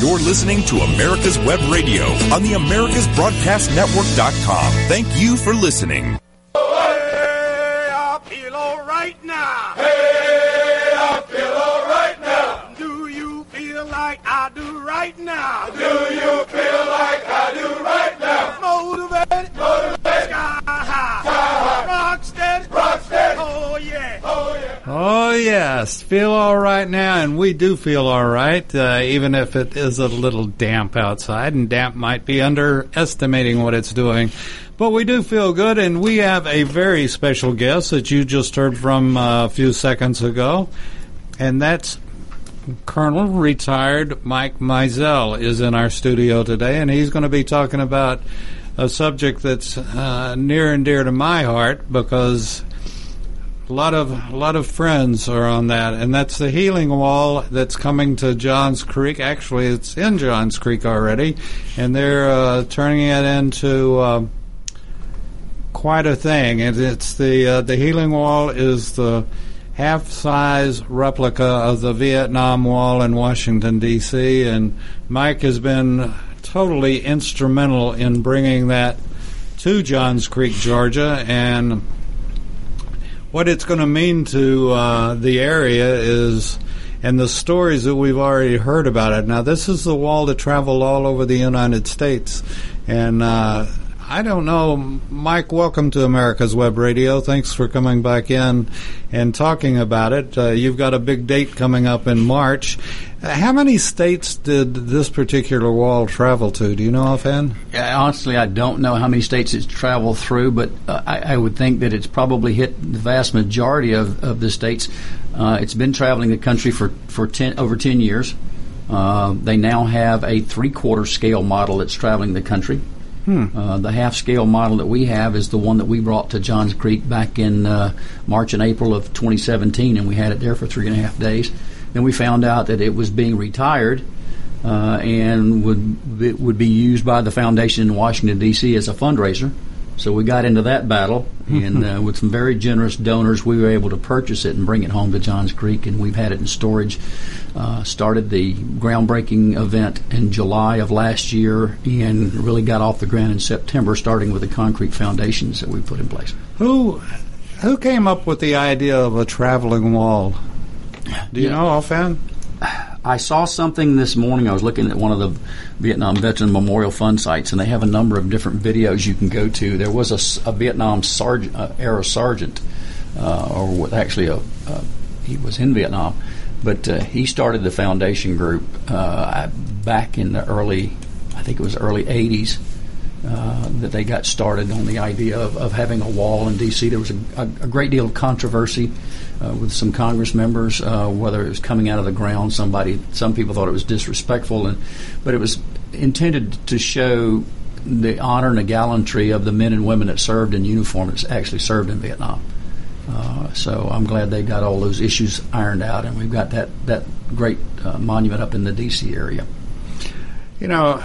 You're listening to America's Web Radio on the AmericasBroadcastNetwork.com. Thank you for listening. Hey, I feel all right now. Hey, I feel all right now. Do you feel like I do right now? Do you feel like I do right now? Motivated, Motivated, sky high, sky high, rock steady, rock steady. Oh yeah, oh. Yes. Feel all right now, and we do feel all right, uh, even if it is a little damp outside, and damp might be underestimating what it's doing. But we do feel good, and we have a very special guest that you just heard from uh, a few seconds ago, and that's Colonel retired Mike Mizell is in our studio today, and he's going to be talking about a subject that's uh, near and dear to my heart because a lot of a lot of friends are on that, and that's the healing wall that's coming to Johns Creek. Actually, it's in Johns Creek already, and they're uh, turning it into uh, quite a thing. And it's the uh, the healing wall is the half-size replica of the Vietnam Wall in Washington D.C. And Mike has been totally instrumental in bringing that to Johns Creek, Georgia, and what it's going to mean to uh, the area is, and the stories that we've already heard about it. Now, this is the wall that traveled all over the United States, and uh, I don't know, Mike. Welcome to America's Web Radio. Thanks for coming back in and talking about it. Uh, you've got a big date coming up in March. Uh, how many states did this particular wall travel to? Do you know offhand? Yeah, honestly, I don't know how many states it's traveled through, but uh, I, I, would think that it's probably hit the vast majority of, of the states. Uh, it's been traveling the country for, for ten, over 10 years. Uh, they now have a three quarter scale model that's traveling the country. Hmm. Uh, the half scale model that we have is the one that we brought to Johns Creek back in uh, March and April of 2017, and we had it there for three and a half days. Then we found out that it was being retired uh, and would would be used by the foundation in Washington D.C. as a fundraiser. So we got into that battle, and uh, with some very generous donors, we were able to purchase it and bring it home to Johns Creek, and we've had it in storage. Uh, started the groundbreaking event in July of last year, and really got off the ground in September, starting with the concrete foundations that we put in place. Who who came up with the idea of a traveling wall? Do you Yeah. know offhand? I saw something this morning. I was looking at one of the Vietnam Veteran Memorial Fund sites, and they have a number of different videos you can go to. There was a Vietnam sergeant, uh, era sergeant, uh, or actually a, uh, he was in Vietnam, but uh, he started the foundation group uh, back in the early, I think it was early '80s. Uh, that they got started on the idea of, of having a wall in D.C. There was a, a, a great deal of controversy uh, with some Congress members, uh, whether it was coming out of the ground. Somebody, some people thought it was disrespectful, and but it was intended to show the honor and the gallantry of the men and women that served in uniform that actually served in Vietnam. Uh, so I'm glad they got all those issues ironed out, and we've got that that great uh, monument up in the D.C. area. You know,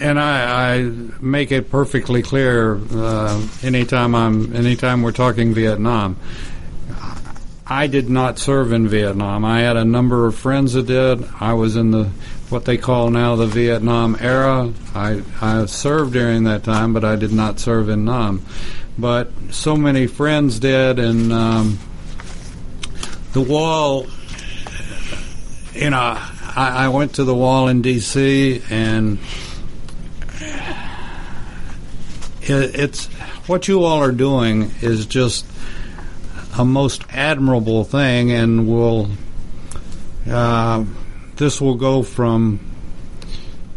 and I, I make it perfectly clear uh, anytime I'm anytime we're talking Vietnam. I did not serve in Vietnam. I had a number of friends that did. I was in the what they call now the Vietnam era. I I served during that time, but I did not serve in Nam. But so many friends did, and um, the wall. You know, I, I went to the wall in D.C. and it, it's what you all are doing is just a most admirable thing, and will uh, this will go from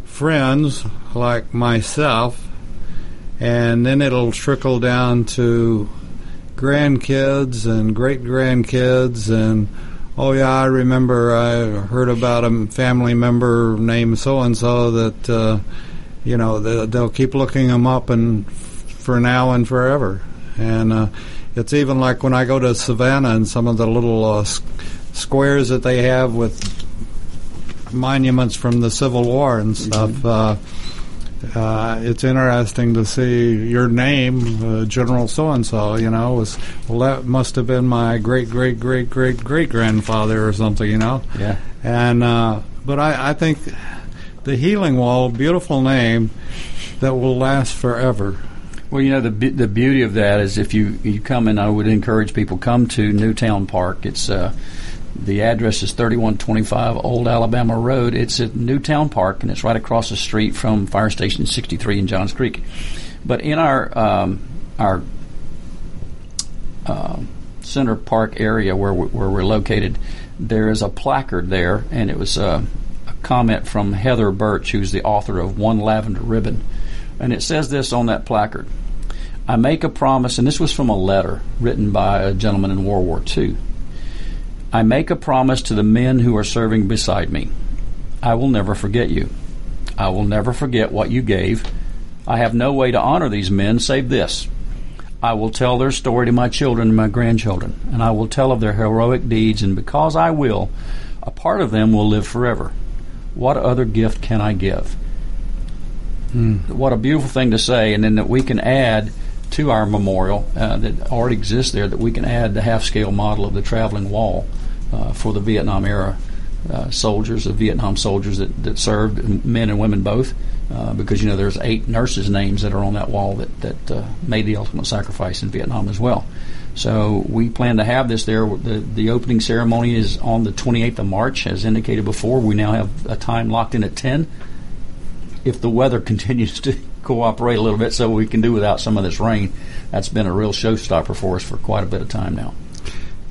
friends like myself, and then it'll trickle down to grandkids and great grandkids and oh yeah i remember i heard about a family member named so and so that uh, you know they'll, they'll keep looking them up and for now and forever and uh, it's even like when i go to savannah and some of the little uh, squares that they have with monuments from the civil war and stuff uh, uh, it's interesting to see your name, uh, General So and So. You know, was well, that must have been my great great great great great grandfather or something. You know, Yeah. and uh, but I, I think the Healing Wall, beautiful name that will last forever. Well, you know the the beauty of that is if you you come and I would encourage people come to Newtown Park. It's uh, the address is 3125 Old Alabama Road. It's at Newtown Park, and it's right across the street from Fire Station 63 in Johns Creek. But in our um, our uh, Center Park area where we, where we're located, there is a placard there, and it was uh, comment from Heather Burch, who's the author of One Lavender Ribbon, and it says this on that placard. I make a promise, and this was from a letter written by a gentleman in World War II. I make a promise to the men who are serving beside me. I will never forget you. I will never forget what you gave. I have no way to honor these men save this. I will tell their story to my children and my grandchildren, and I will tell of their heroic deeds, and because I will, a part of them will live forever. What other gift can I give? Mm. What a beautiful thing to say, and then that we can add to our memorial uh, that already exists there, that we can add the half scale model of the traveling wall uh, for the Vietnam era uh, soldiers, the Vietnam soldiers that, that served, men and women both, uh, because you know there's eight nurses' names that are on that wall that that uh, made the ultimate sacrifice in Vietnam as well. So we plan to have this there. The, the opening ceremony is on the 28th of March, as indicated before. We now have a time locked in at 10. If the weather continues to cooperate a little bit so we can do without some of this rain. That's been a real showstopper for us for quite a bit of time now.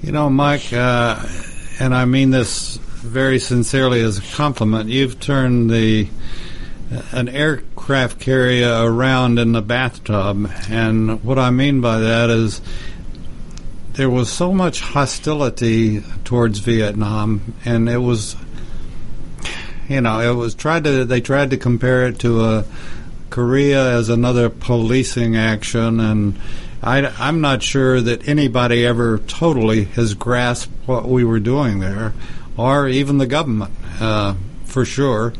You know, Mike, uh, and I mean this very sincerely as a compliment. You've turned the an aircraft carrier around in the bathtub, and what I mean by that is there was so much hostility towards Vietnam, and it was, you know, it was tried to they tried to compare it to a Korea as another policing action, and I, am not sure that anybody ever totally has grasped what we were doing there, or even the government, uh, for sure.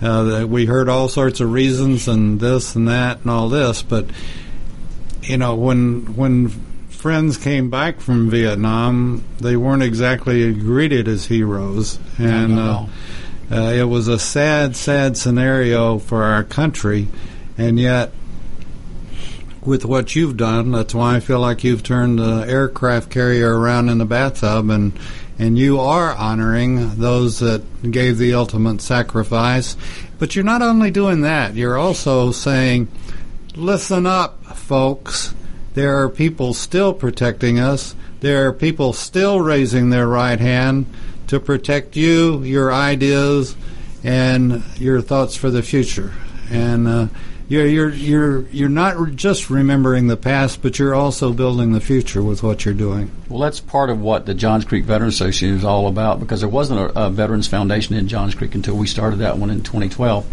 Uh, we heard all sorts of reasons and this and that and all this, but you know when when friends came back from Vietnam, they weren't exactly greeted as heroes, and uh, uh, it was a sad, sad scenario for our country. And yet, with what you've done, that's why I feel like you've turned the aircraft carrier around in the bathtub, and and you are honoring those that gave the ultimate sacrifice. But you're not only doing that; you're also saying, "Listen up, folks. There are people still protecting us. There are people still raising their right hand to protect you, your ideas, and your thoughts for the future." And uh, you're you're you're you're not just remembering the past, but you're also building the future with what you're doing. Well, that's part of what the Johns Creek Veterans Association is all about because there wasn't a, a Veterans Foundation in Johns Creek until we started that one in 2012.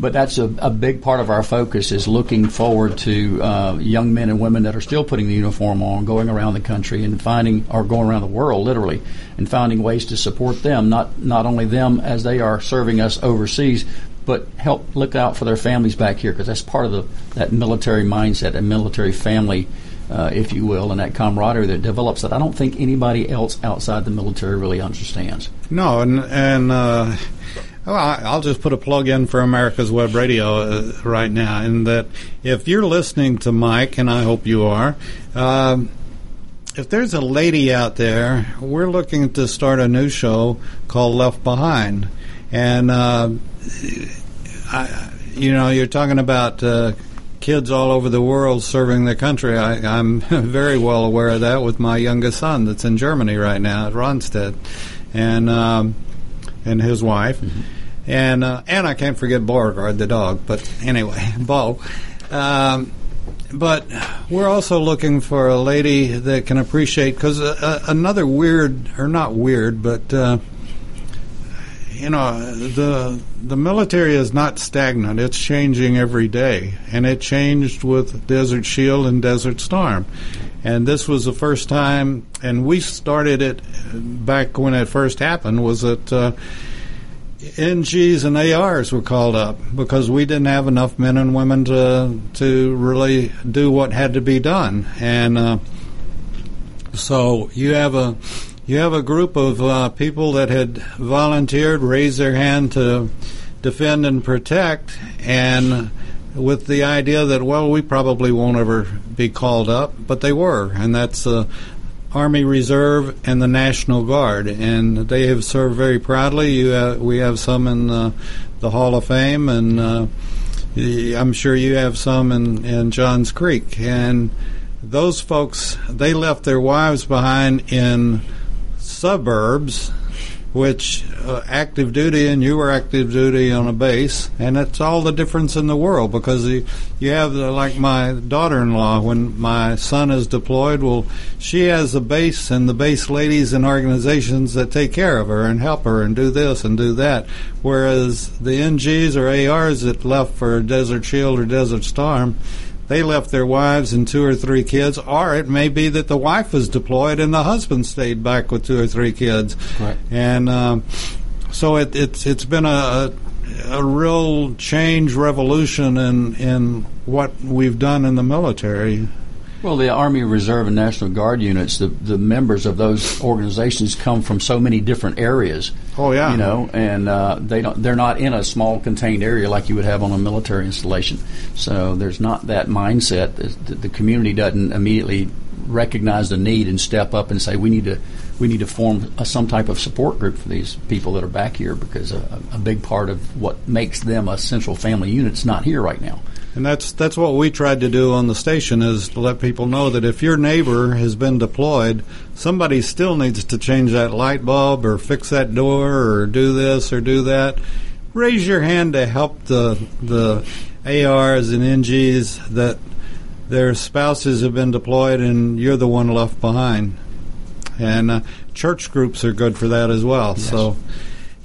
But that's a, a big part of our focus is looking forward to uh, young men and women that are still putting the uniform on, going around the country and finding, or going around the world literally, and finding ways to support them. Not not only them as they are serving us overseas, but help look out for their families back here because that's part of the that military mindset, a military family, uh, if you will, and that camaraderie that develops that I don't think anybody else outside the military really understands. No, and and. Uh, well, I'll just put a plug in for America's Web Radio uh, right now, in that if you're listening to Mike, and I hope you are, um, if there's a lady out there, we're looking to start a new show called Left Behind, and uh, I, you know, you're talking about uh, kids all over the world serving their country. I, am very well aware of that with my youngest son that's in Germany right now at Ramstein, and um, and his wife, mm-hmm. And uh, and I can't forget Beauregard the dog. But anyway, Bo. Um, but we're also looking for a lady that can appreciate because uh, uh, another weird or not weird, but uh, you know, the the military is not stagnant. It's changing every day, and it changed with Desert Shield and Desert Storm. And this was the first time, and we started it back when it first happened. Was that uh, NGs and ARs were called up because we didn't have enough men and women to to really do what had to be done, and uh, so you have a you have a group of uh, people that had volunteered, raised their hand to defend and protect, and with the idea that well, we probably won't ever be called up, but they were, and that's uh, Army Reserve and the National Guard, and they have served very proudly. You, have, we have some in uh, the Hall of Fame, and uh, I'm sure you have some in, in Johns Creek, and those folks they left their wives behind in suburbs which uh, active duty and you were active duty on a base, and it's all the difference in the world because you, you have the, like my daughter-in-law when my son is deployed. Well, she has a base and the base ladies and organizations that take care of her and help her and do this and do that, whereas the NGs or ARs that left for Desert Shield or Desert Storm they left their wives and two or three kids, or it may be that the wife was deployed and the husband stayed back with two or three kids. Right. And um, so it, it's it's been a, a real change, revolution in in what we've done in the military. Well, the Army Reserve and National Guard units, the, the members of those organizations come from so many different areas. Oh yeah, you know, and uh, they don't they're not in a small contained area like you would have on a military installation. So there's not that mindset. The, the community doesn't immediately recognize the need and step up and say we need to we need to form a, some type of support group for these people that are back here because a, a big part of what makes them a central family unit is not here right now. And that's that's what we tried to do on the station is to let people know that if your neighbor has been deployed, somebody still needs to change that light bulb or fix that door or do this or do that. Raise your hand to help the the ARs and NGs that their spouses have been deployed and you're the one left behind. And uh, church groups are good for that as well. Yes. So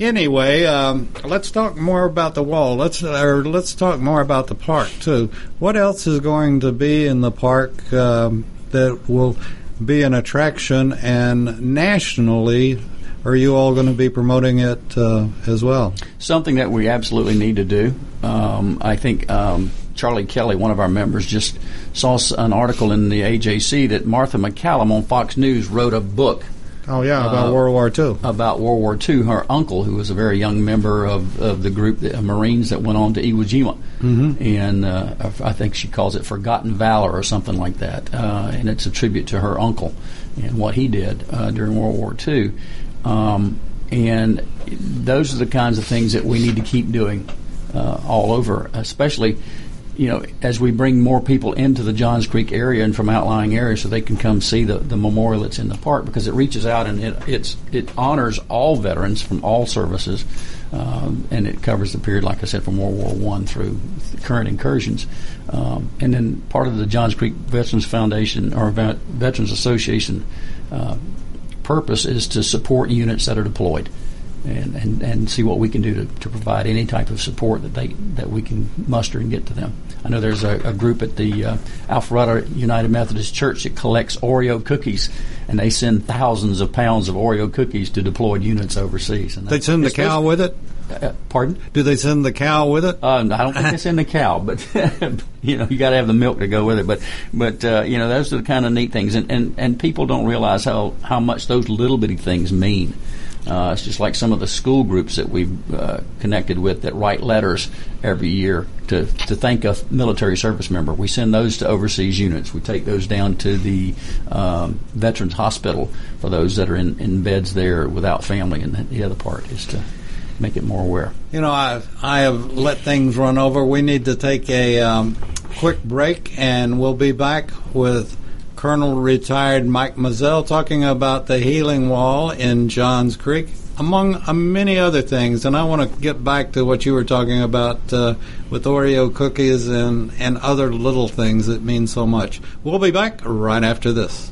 Anyway, um, let's talk more about the wall. Let's or let's talk more about the park too. What else is going to be in the park um, that will be an attraction and nationally? Are you all going to be promoting it uh, as well? Something that we absolutely need to do. Um, I think um, Charlie Kelly, one of our members, just saw an article in the AJC that Martha MacCallum on Fox News wrote a book Oh yeah, about uh, World War II. About World War II. Her uncle, who was a very young member of, of the group, the Marines that went on to Iwo Jima, mm-hmm. and uh, I think she calls it Forgotten Valor or something like that, uh, and it's a tribute to her uncle and what he did uh, during World War II. Um, and those are the kinds of things that we need to keep doing uh, all over, especially you know, as we bring more people into the Johns Creek area and from outlying areas, so they can come see the, the memorial that's in the park because it reaches out and it it honors all veterans from all services, um, and it covers the period, like I said, from World War One through current incursions, um, and then part of the Johns Creek Veterans Foundation or Veterans Association uh, purpose is to support units that are deployed and, and, and see what we can do to, to provide any type of support that they that we can muster and get to them. I know there's a, a group at the uh, Alpharetta United Methodist Church that collects Oreo cookies, and they send thousands of pounds of Oreo cookies to deployed units overseas. And they send the cow with it. Uh, pardon? Do they send the cow with it? Uh, I don't think they send the cow, but you know you got to have the milk to go with it. But but uh, you know those are the kind of neat things, and, and and people don't realize how how much those little bitty things mean. Uh, it's just like some of the school groups that we've uh, connected with that write letters every year to, to thank a military service member. We send those to overseas units. We take those down to the um, Veterans Hospital for those that are in, in beds there without family. And the other part is to make it more aware. You know, I I have let things run over. We need to take a um, quick break, and we'll be back with Colonel retired Mike Mizell talking about the healing wall in Johns Creek, among uh, many other things. And I want to get back to what you were talking about uh, with Oreo cookies and, and other little things that mean so much. We'll be back right after this.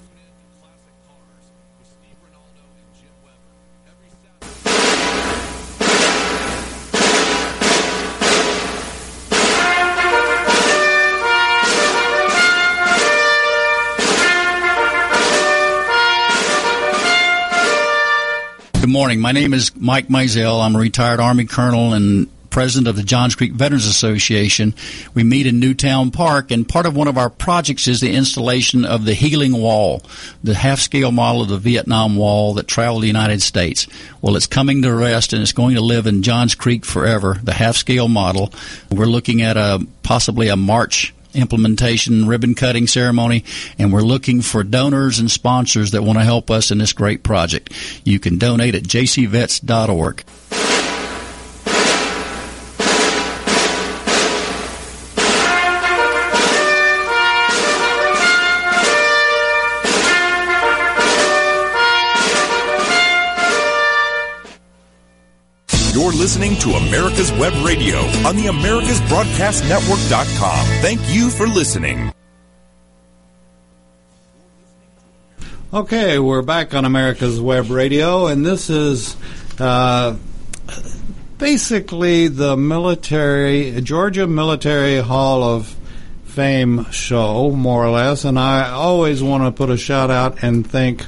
morning. My name is Mike Mizell. I'm a retired Army colonel and president of the Johns Creek Veterans Association. We meet in Newtown Park, and part of one of our projects is the installation of the Healing Wall, the half scale model of the Vietnam Wall that traveled the United States. Well, it's coming to rest and it's going to live in Johns Creek forever, the half scale model. We're looking at a possibly a March implementation ribbon cutting ceremony, and we're looking for donors and sponsors that want to help us in this great project. You can donate at jcvets.org. You're listening to America's Web Radio on the AmericasBroadcastNetwork.com. Thank you for listening. Okay, we're back on America's Web Radio, and this is uh, basically the military Georgia Military Hall of Fame show, more or less. And I always want to put a shout out and thank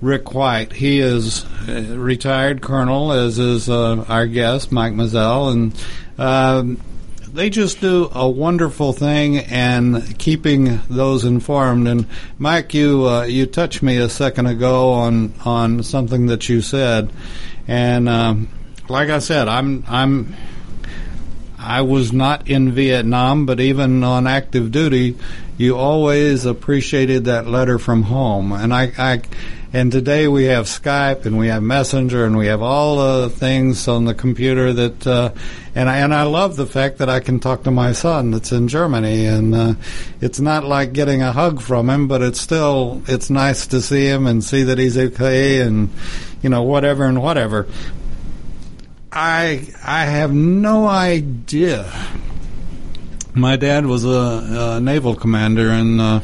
Rick White. He is a retired colonel, as is uh, our guest, Mike Mizell, and um, they just do a wonderful thing and keeping those informed. And Mike, you uh, you touched me a second ago on on something that you said, and um, like I said, I'm I'm. I was not in Vietnam, but even on active duty, you always appreciated that letter from home. And I, I and today we have Skype and we have Messenger and we have all the things on the computer that, uh, and I and I love the fact that I can talk to my son that's in Germany, and uh, it's not like getting a hug from him, but it's still it's nice to see him and see that he's okay and you know whatever and whatever. I I have no idea. My dad was a, a naval commander, and uh,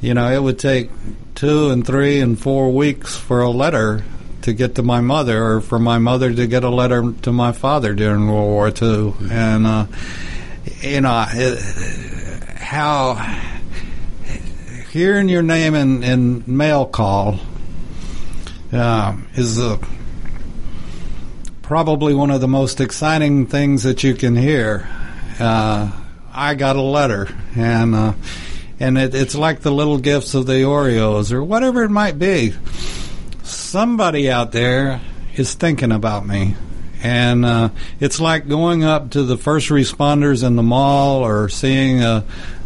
you know it would take two and three and four weeks for a letter to get to my mother, or for my mother to get a letter to my father during World War II. And uh, you know it, how hearing your name in, in mail call uh, is a probably one of the most exciting things that you can hear. Uh, I got a letter, and uh, and it, it's like the little gifts of the Oreos or whatever it might be. Somebody out there is thinking about me. And uh, it's like going up to the first responders in the mall or seeing uh,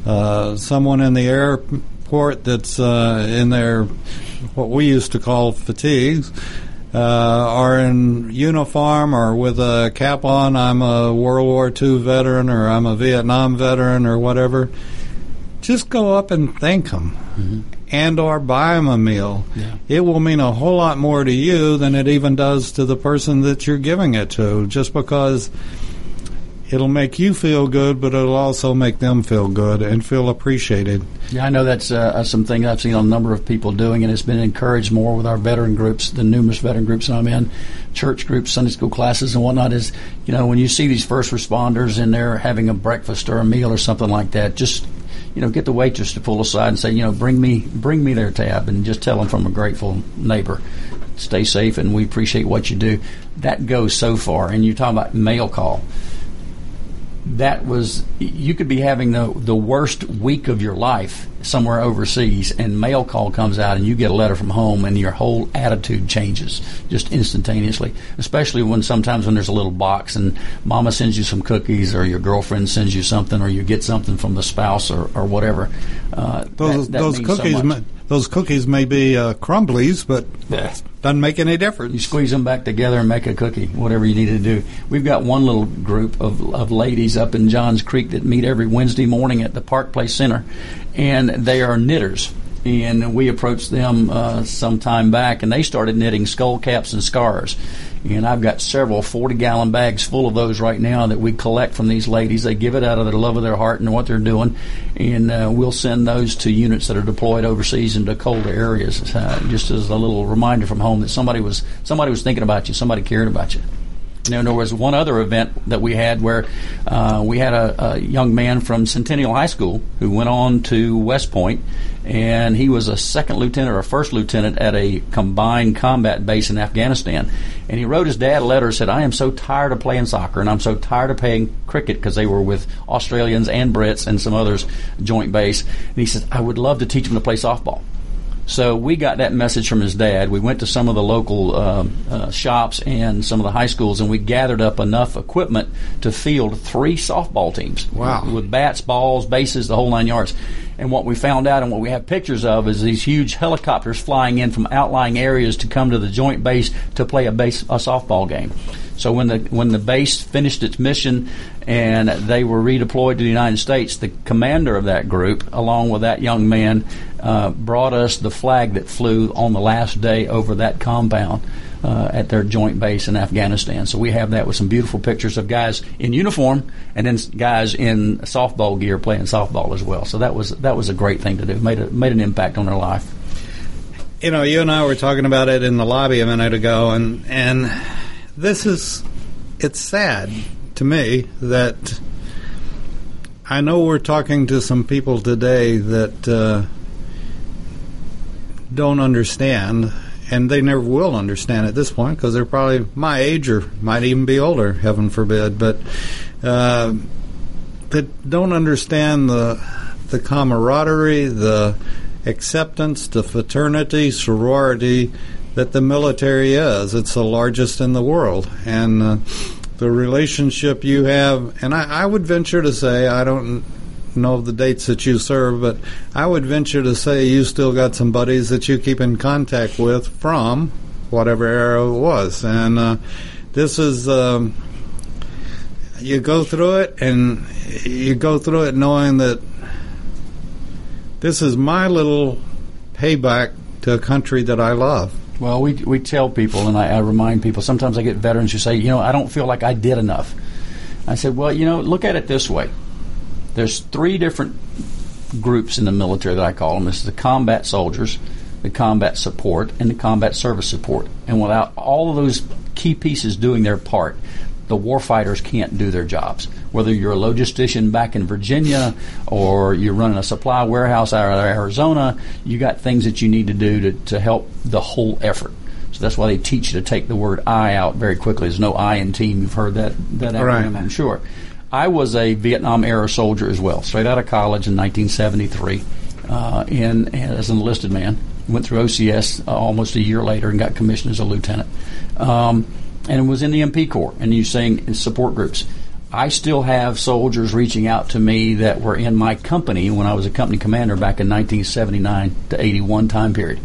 uh, someone in the airport that's uh, in their what we used to call fatigues uh, are in uniform or with a cap on. I'm a World War II veteran or I'm a Vietnam veteran or whatever just go up and thank them mm-hmm. and or buy them a meal. Yeah. It will mean a whole lot more to you than it even does to the person that you're giving it to just because it'll make you feel good, but it'll also make them feel good and feel appreciated. Yeah, I know that's uh, something I've seen a number of people doing, and it's been encouraged more with our veteran groups, the numerous veteran groups that I'm in, church groups, Sunday school classes, and whatnot. Is you know when you see these first responders and they're having a breakfast or a meal or something like that, just you know, get the waitress to pull aside and say, you know, bring me, bring me their tab, and just tell them from a grateful neighbor, stay safe, and we appreciate what you do. That goes so far. And you're talking about mail call that was you could be having the the worst week of your life somewhere overseas and mail call comes out and you get a letter from home and your whole attitude changes just instantaneously especially when sometimes when there's a little box and mama sends you some cookies or your girlfriend sends you something or you get something from the spouse or, or whatever. Uh, those that, that those cookies so those cookies may be uh, crumblies but yeah. Doesn't make any difference. You squeeze them back together and make a cookie, whatever you need to do. We've got one little group of, of ladies up in Johns Creek that meet every Wednesday morning at the Park Place Center, and they are knitters. And we approached them uh, some time back, and they started knitting skull caps and scars and I've got several 40 gallon bags full of those right now that we collect from these ladies. They give it out of the love of their heart and what they're doing, and uh, we'll send those to units that are deployed overseas into colder areas, uh, just as a little reminder from home that somebody was somebody was thinking about you, somebody cared about you. Now, there was one other event that we had where uh, we had a, a, young man from Centennial High School who went on to West Point, and he was a second lieutenant or a first lieutenant at a combined combat base in Afghanistan. And he wrote his dad a letter and said, I am so tired of playing soccer, and I'm so tired of playing cricket because they were with Australians and Brits and some others joint base. And he said, I would love to teach them to play softball. So we got that message from his dad. We went to some of the local uh, uh, shops and some of the high schools, and we gathered up enough equipment to field three softball teams. Wow! With bats, balls, bases, the whole nine yards. And what we found out and what we have pictures of is these huge helicopters flying in from outlying areas to come to the joint base to play a base a softball game. So when the when the base finished its mission and they were redeployed to the United States, the commander of that group, along with that young man, uh, brought us the flag that flew on the last day over that compound. Uh, at their joint base in Afghanistan. So we have that with some beautiful pictures of guys in uniform and then guys in softball gear playing softball as well. So that was that was a great thing to do. made a, made an impact on their life. You know, you and I were talking about it in the lobby a minute ago, and and this is it's sad to me that I know we're talking to some people today that uh, don't understand, and they never will understand at this point because they're probably my age or might even be older, heaven forbid. But uh, that don't understand the the camaraderie, the acceptance, the fraternity, sorority that the military is. It's the largest in the world, and uh, the relationship you have. And I, I would venture to say, I don't know the dates that you serve, but I would venture to say you still got some buddies that you keep in contact with from whatever era it was, and uh, this is. Um, you go through it, and you go through it knowing that this is my little payback to a country that I love. Well, we we tell people, and I, I, remind people. Sometimes I get veterans who say, you know, I don't feel like I did enough. I said, well, you know, look at it this way. There's three different groups in the military that I call them. Is the combat soldiers, the combat support, and the combat service support. And without all of those key pieces doing their part, the warfighters can't do their jobs. Whether you're a logistician back in Virginia or you're running a supply warehouse out of Arizona, you got things that you need to do to, to help the whole effort. So that's why they teach you to take the word I out very quickly. There's no I in team. You've heard that, that acronym, right. I'm sure. I was a Vietnam era soldier as well, straight out of college in 1973, uh, in, as an enlisted man. Went through OCS uh, almost a year later and got commissioned as a lieutenant. Um, and was in the MP Corps, and you're saying support groups. I still have soldiers reaching out to me that were in my company when I was a company commander back in 1979 to 81 time period.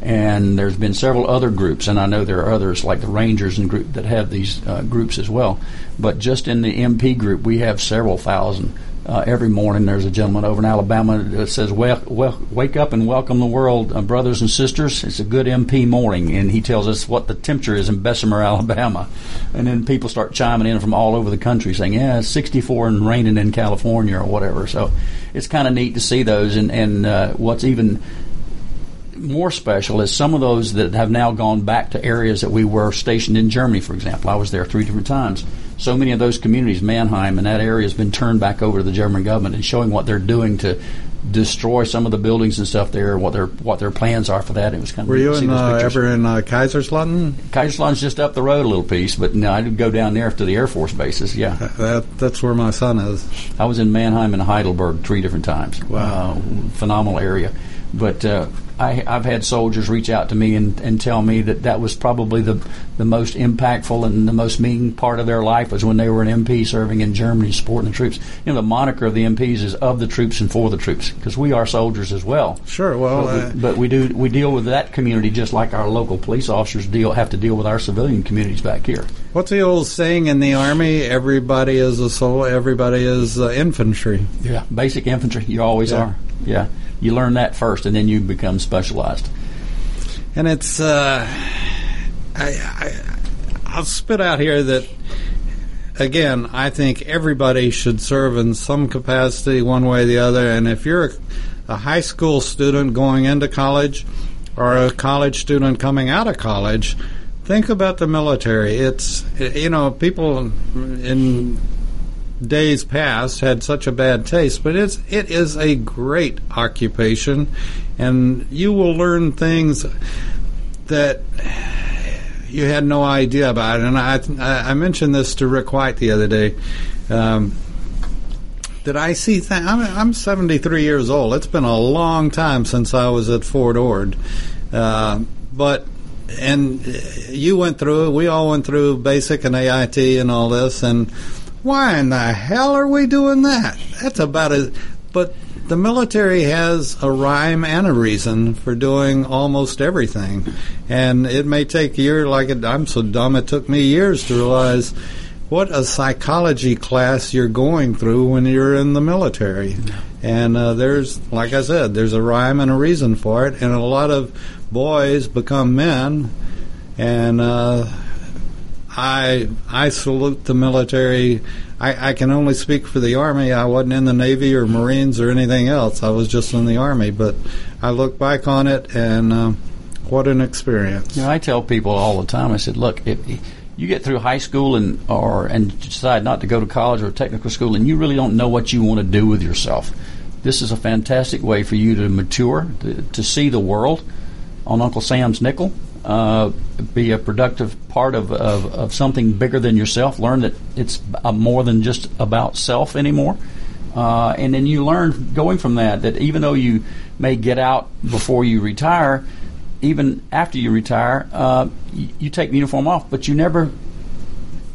And there's been several other groups, and I know there are others like the Rangers and group that have these uh, groups as well. But just in the MP group, we have several thousand uh, every morning there's a gentleman over in Alabama that says, well, well, "Wake up and welcome the world, uh, brothers and sisters." It's a good MP morning, and he tells us what the temperature is in Bessemer, Alabama, and then people start chiming in from all over the country saying, "Yeah, it's 64 and raining in California or whatever." So it's kind of neat to see those, and and uh, what's even more special is some of those that have now gone back to areas that we were stationed in Germany, for example. I was there three different times. So many of those communities, Mannheim and that area, has been turned back over to the German government and showing what they're doing to destroy some of the buildings and stuff there, what their what their plans are for that. It was kind of were you in, uh, ever in uh, Kaiserslautern? Kaiserslautern's just up the road a little piece, but no, I'd go down there to the Air Force bases. Yeah, that, that's where my son is. I was in Mannheim and Heidelberg three different times. Wow, uh, phenomenal area. But uh, I, have had soldiers reach out to me and, and tell me that that was probably the the most impactful and the most meaningful part of their life was when they were an MP serving in Germany, supporting the troops. You know, the moniker of the MPs is of the troops and for the troops because we are soldiers as well. Sure. Well, but we, uh, but we, do we deal with that community just like our local police officers deal have to deal with our civilian communities back here. What's the old saying in the army? Everybody is a soul. Everybody is uh, infantry. Yeah, basic infantry. You always yeah. are. Yeah you learn that first, and then you become specialized. And it's, uh, I, I, I'll spit out here that again, I think everybody should serve in some capacity, one way or the other. And if you're a, a, high school student going into college or a college student coming out of college, think about the military. It's you know people in days past had such a bad taste, but it's it is a great occupation, and you will learn things that you had no idea about. And I I mentioned this to Rick White the other day. Um, that I see. Th- I'm, I'm 73 years old. It's been a long time since I was at Fort Ord, uh, but and you went through it. We all went through basic and AIT and all this. And why in the hell are we doing that? That's about it. But the military has a rhyme and a reason for doing almost everything. And it may take a year, like it, I'm so dumb, it took me years to realize what a psychology class you're going through when you're in the military. And uh, there's, like I said, there's a rhyme and a reason for it. And a lot of boys become men, and uh, I I salute the military. I, I can only speak for the Army. I wasn't in the Navy or Marines or anything else. I was just in the Army. But I look back on it, and uh, what an experience. You know, I tell people all the time. I said, look, if you get through high school and or and decide not to go to college or technical school, and you really don't know what you want to do with yourself, this is a fantastic way for you to mature, to, to see the world on Uncle Sam's nickel. Uh, be a productive part of, of, of, something bigger than yourself. Learn that it's more than just about self anymore. Uh, and then you learn going from that that even though you may get out before you retire, even after you retire, uh, you, you take the uniform off, but you never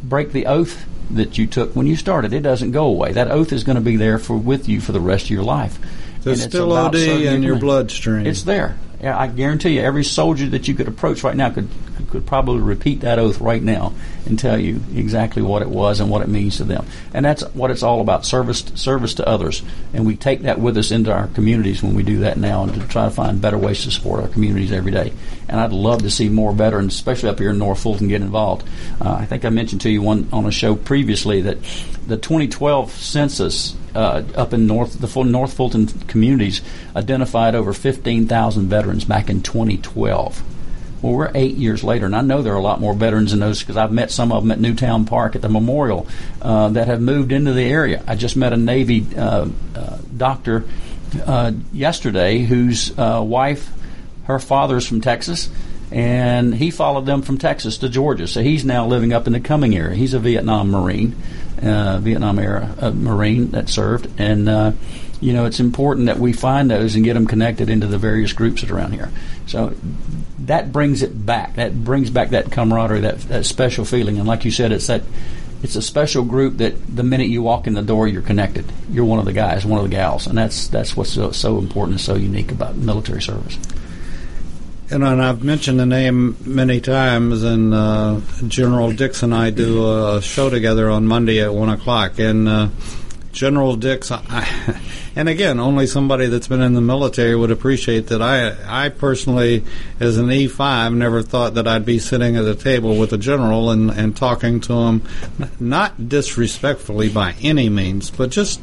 break the oath that you took when you started. It doesn't go away. That oath is going to be there for with you for the rest of your life. There's still OD in your bloodstream. It's there. I guarantee you, every soldier that you could approach right now could could probably repeat that oath right now and tell you exactly what it was and what it means to them. And that's what it's all about service service to others. And we take that with us into our communities when we do that now and to try to find better ways to support our communities every day. And I'd love to see more veterans, especially up here in North Fulton, get involved. Uh, I think I mentioned to you one on a show previously that the 2012 census uh, up in North the North Fulton communities identified over 15,000 veterans back in 2012. Well, we're eight years later, and I know there are a lot more veterans in those because I've met some of them at Newtown Park at the memorial uh, that have moved into the area. I just met a Navy uh, uh, doctor uh, yesterday whose uh, wife, her father's from Texas, and he followed them from Texas to Georgia. So he's now living up in the Cumming area. He's a Vietnam Marine, uh, Vietnam era Marine that served, and you know, it's important that we find those and get them connected into the various groups that are around here. So that brings it back. That brings back that camaraderie, that, that special feeling. And like you said, it's that it's a special group that the minute you walk in the door, you're connected. You're one of the guys, one of the gals, and that's that's what's so, so important and so unique about military service. And, and I've mentioned the name many times, and uh, General Dix and I do a show together on Monday at one o'clock, and. Uh, General Dix, I, and again, only somebody that's been in the military would appreciate that. I, I personally, as an E5, never thought that I'd be sitting at a table with a general and, and talking to him, not disrespectfully by any means, but just,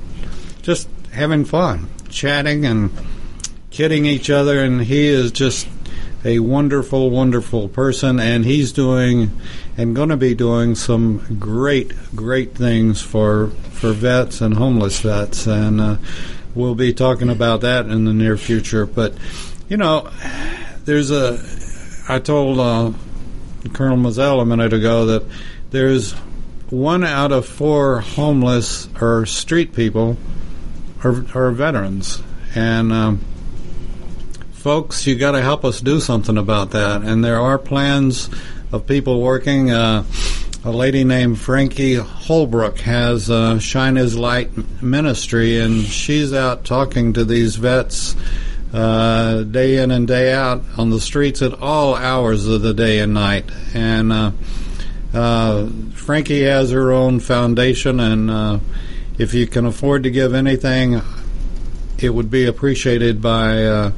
just having fun, chatting and kidding each other. And he is just a wonderful, wonderful person, and he's doing and going to be doing some great, great things for for vets and homeless vets, and uh, we'll be talking about that in the near future. But you know, there's a. I told uh, Colonel Mizell a minute ago that there's one out of four homeless or street people are, are veterans, and um, folks, you got to help us do something about that. And there are plans of people working. Uh, a lady named Frankie Holbrook has uh, Shine His Light Ministry, and she's out talking to these vets uh, day in and day out on the streets at all hours of the day and night. And uh, uh Frankie has her own foundation, and uh, if you can afford to give anything, it would be appreciated by uh,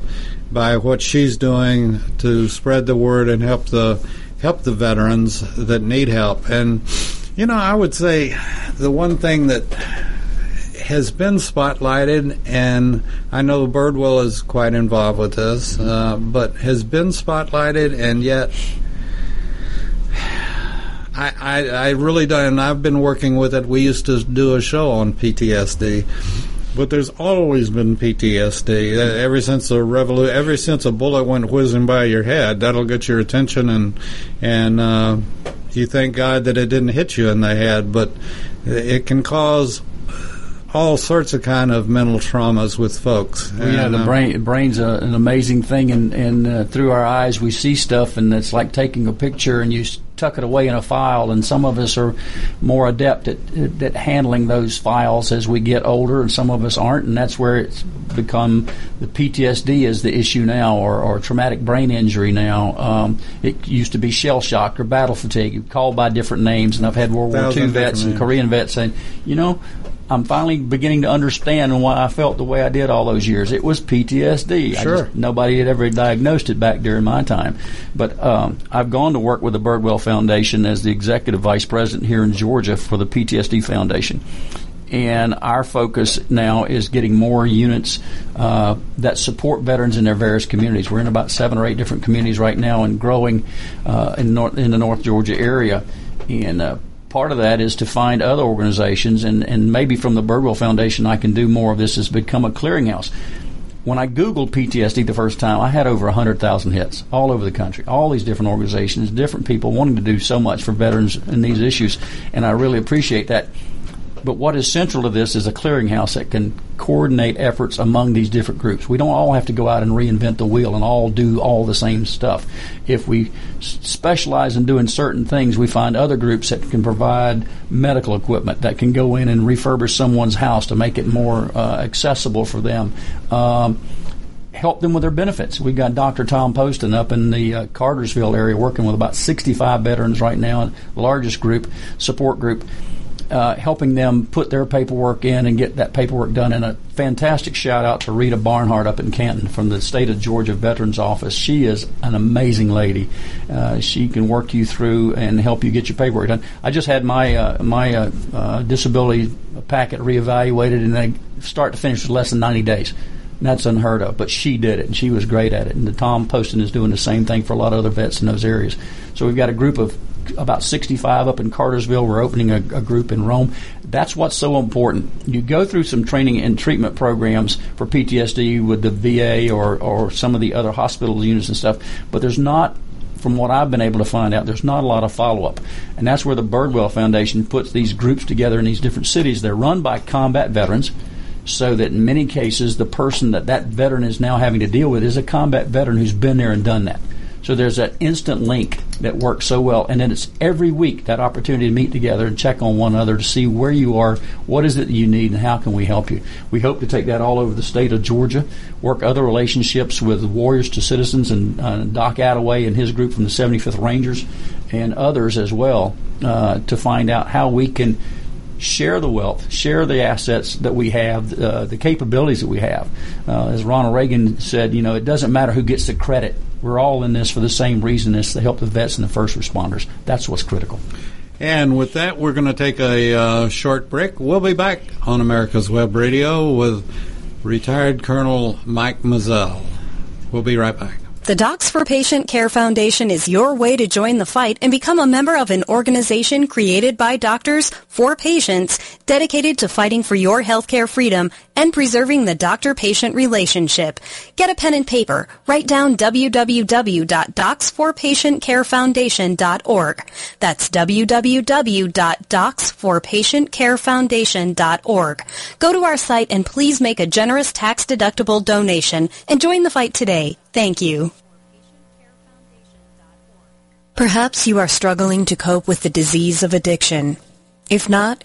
by what she's doing to spread the word and help the help the veterans that need help. And, you know, I would say the one thing that has been spotlighted, and I know Birdwell is quite involved with this, uh, but has been spotlighted, and yet I, I, I really don't. I've been working with it. We used to do a show on PTSD, but there's always been PTSD ever since the revolution. Ever since a bullet went whizzing by your head, that'll get your attention, and and uh, you thank God that it didn't hit you in the head. But it can cause all sorts of kind of mental traumas with folks. Well, yeah, the uh, brain brain's a, an amazing thing, and and uh, through our eyes we see stuff, and it's like taking a picture and you tuck it away in a file. And some of us are more adept at, at handling those files as we get older, and some of us aren't, and that's where it's become the PTSD is the issue now, or, or traumatic brain injury now. Um, it used to be shell shock or battle fatigue, called by different names, and I've had World War II vets and. Korean vets saying, you know. I'm finally beginning to understand why I felt the way I did all those years. It was PTSD. Sure. just- nobody had ever diagnosed it back during my time. But um, I've gone to work with the Birdwell Foundation as the executive vice president here in Georgia for the PTSD Foundation. And our focus now is getting more units uh, that support veterans in their various communities. We're in about seven or eight different communities right now and growing uh, in, North, in the North Georgia area. And uh, part of that is to find other organizations, and, and maybe from the Birdwell Foundation, I can do more of this, is become a clearinghouse. When I Googled PTSD the first time, I had over 100,000 hits all over the country. All these different organizations, different people wanting to do so much for veterans and these issues, and I really appreciate that. But what is central to this is a clearinghouse that can coordinate efforts among these different groups. We don't all have to go out and reinvent the wheel and all do all the same stuff. If we specialize in doing certain things, we find other groups that can provide medical equipment that can go in and refurbish someone's house to make it more uh, accessible for them. Um, help them with their benefits. We've got Dr. Tom Poston up in the uh, Cartersville area working with about 65 veterans right now, the largest group, support group, uh, helping them put their paperwork in and get that paperwork done. And a fantastic shout out to Rita Barnhart up in Canton from the State of Georgia Veterans Office. She is an amazing lady. Uh, she can work you through and help you get your paperwork done. I just had my uh, my uh, uh, disability packet reevaluated, and they start to finish in less than 90 days. And that's unheard of, but she did it, and she was great at it. And Tom Poston is doing the same thing for a lot of other vets in those areas. So we've got a group of about 65 up in Cartersville. We're opening a, a group in Rome. That's what's so important. You go through some training and treatment programs for PTSD with the VA or, or some of the other hospital units and stuff, but there's not from what I've been able to find out, there's not a lot of follow up. And that's where the Birdwell Foundation puts these groups together in these different cities. They're run by combat veterans, so that in many cases, the person that that veteran is now having to deal with is a combat veteran who's been there and done that. So there's that instant link that works so well. And then it's every week that opportunity to meet together and check on one another to see where you are, what is it that you need, and how can we help you. We hope to take that all over the state of Georgia, work other relationships with Warriors to Citizens and uh, Doc Attaway and his group from the 75th Rangers and others as well uh, to find out how we can share the wealth, share the assets that we have, uh, the capabilities that we have. Uh, as Ronald Reagan said, you know, it doesn't matter who gets the credit. We're all in this for the same reason. It's to help the vets and the first responders. That's what's critical. And with that, we're going to take a uh, short break. We'll be back on America's Web Radio with retired Colonel Mike Mizell. We'll be right back. The Docs for Patient Care Foundation is your way to join the fight and become a member of an organization created by doctors for patients dedicated to fighting for your healthcare freedom and preserving the doctor-patient relationship. Get a pen and paper. Write down www.docs4patientcarefoundation.org. That's www.docs4patientcarefoundation.org. Go to our site and please make a generous tax-deductible donation and join the fight today. Thank you. Perhaps you are struggling to cope with the disease of addiction. If not,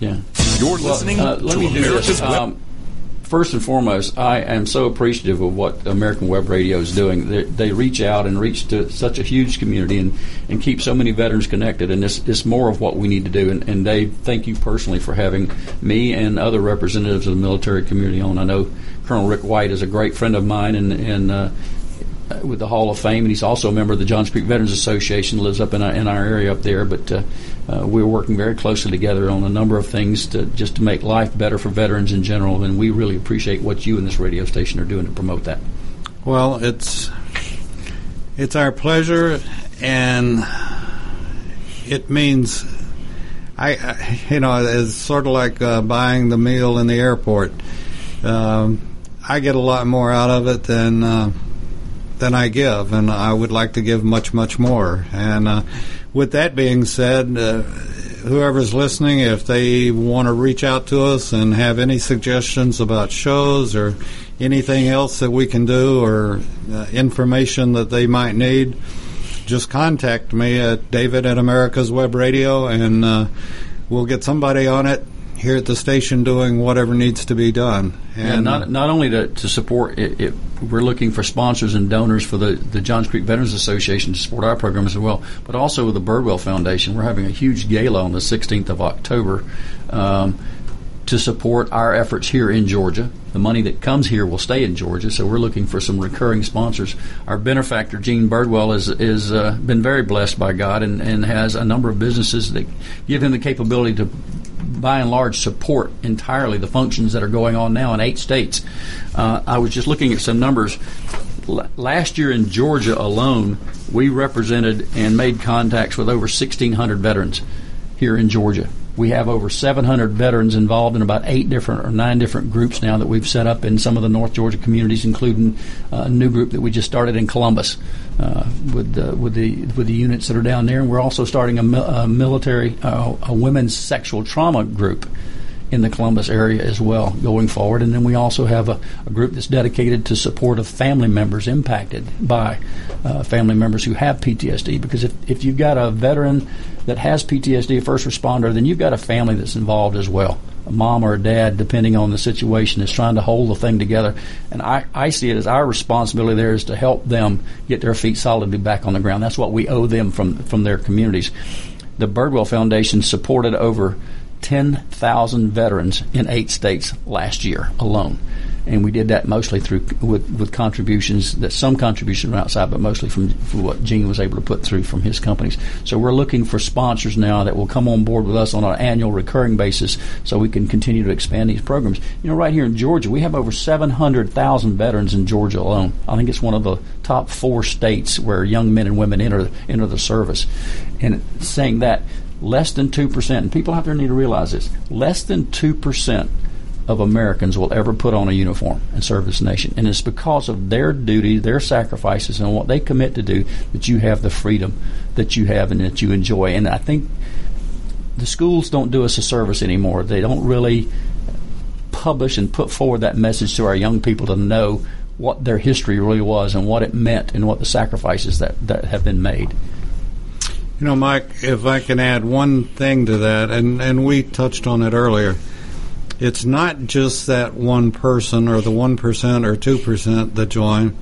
Yeah. You're listening Well, uh, let to me do this. Web. Um, first and foremost, I am so appreciative of what American Web Radio is doing. They, they reach out and reach to such a huge community and, and keep so many veterans connected. And it's, it's more of what we need to do. And, and Dave, thank you personally for having me and other representatives of the military community on. I know Colonel Rick White is a great friend of mine and, and uh, with the Hall of Fame, and he's also a member of the Johns Creek Veterans Association. Lives up in our, in our area up there, but uh, uh, we're working very closely together on a number of things to just to make life better for veterans in general. And we really appreciate what you and this radio station are doing to promote that. Well, it's it's our pleasure, and it means I, I you know it's sort of like uh, buying the meal in the airport. Um, I get a lot more out of it than uh, than I give, and I would like to give much much more. And uh, with that being said. Uh, Whoever's listening, if they want to reach out to us and have any suggestions about shows or anything else that we can do or uh, information that they might need, just contact me at David at America's Web Radio, and uh, we'll get somebody on it here at the station doing whatever needs to be done. And not not only to, to support it, it, we're looking for sponsors and donors for the, the Johns Creek Veterans Association to support our program as well, but also with the Birdwell Foundation. We're having a huge gala on the 16th of October um, to support our efforts here in Georgia. The money that comes here will stay in Georgia, so we're looking for some recurring sponsors. Our benefactor, Gene Birdwell, is is uh, been very blessed by God and, and has a number of businesses that give him the capability to by and large, support entirely the functions that are going on now in eight states. Uh, I was just looking at some numbers. L- last year in Georgia alone, we represented and made contacts with over 1,600 veterans here in Georgia. We have over 700 veterans involved in about eight different or nine different groups now that we've set up in some of the North Georgia communities, including uh, a new group that we just started in Columbus uh, with the with the with the units that are down there. And we're also starting a, a military uh, a women's sexual trauma group in the Columbus area as well going forward. And then we also have a, a group that's dedicated to support of family members impacted by uh, family members who have PTSD. Because if, if you've got a veteran that has PTSD, a first responder, then you've got a family that's involved as well. A mom or a dad, depending on the situation, is trying to hold the thing together. And I, I see it as our responsibility there is to help them get their feet solidly back on the ground. That's what we owe them from, from their communities. The Birdwell Foundation supported over 10,000 veterans in eight states last year alone. And we did that mostly through with, with contributions that some contributions from outside, but mostly from, from what Gene was able to put through from his companies. So we're looking for sponsors now that will come on board with us on an annual recurring basis, so we can continue to expand these programs. You know, right here in Georgia, we have over 700,000 veterans in Georgia alone. I think it's one of the top four states where young men and women enter enter the service. And saying that less than 2%, and people out there need to realize this, less than 2% of Americans will ever put on a uniform and serve this nation. And it's because of their duty, their sacrifices, and what they commit to do that you have the freedom that you have and that you enjoy. And I think the schools don't do us a service anymore. They don't really publish and put forward that message to our young people to know what their history really was and what it meant and what the sacrifices that, that have been made. You know, Mike, if I can add one thing to that, and, and we touched on it earlier, it's not just that one person or the 1% or 2% that join,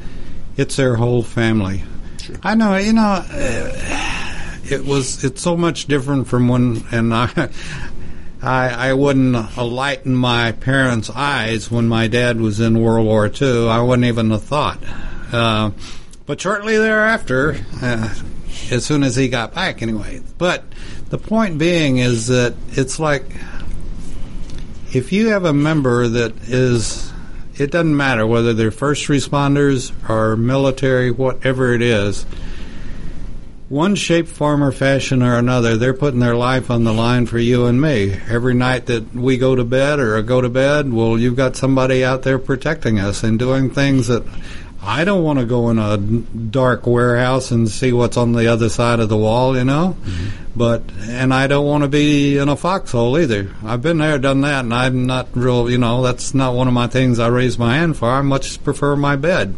it's their whole family. Sure. I know, you know, it was, it's so much different from when, and I, I, I wouldn't lighten my parents' eyes when my dad was in World War II. I wouldn't even have thought. Uh, but shortly thereafter, uh, as soon as he got back, anyway. But the point being is that it's like if you have a member that is, it doesn't matter whether they're first responders or military, whatever it is one shape, form, or fashion or another, they're putting their life on the line for you and me. Every night that we go to bed or go to bed, well, you've got somebody out there protecting us and doing things that I don't want to go in a dark warehouse and see what's on the other side of the wall, you know. Mm-hmm. But and I don't want to be in a foxhole either. I've been there, done that, and I'm not real. You know, that's not one of my things I raise my hand for. I much prefer my bed.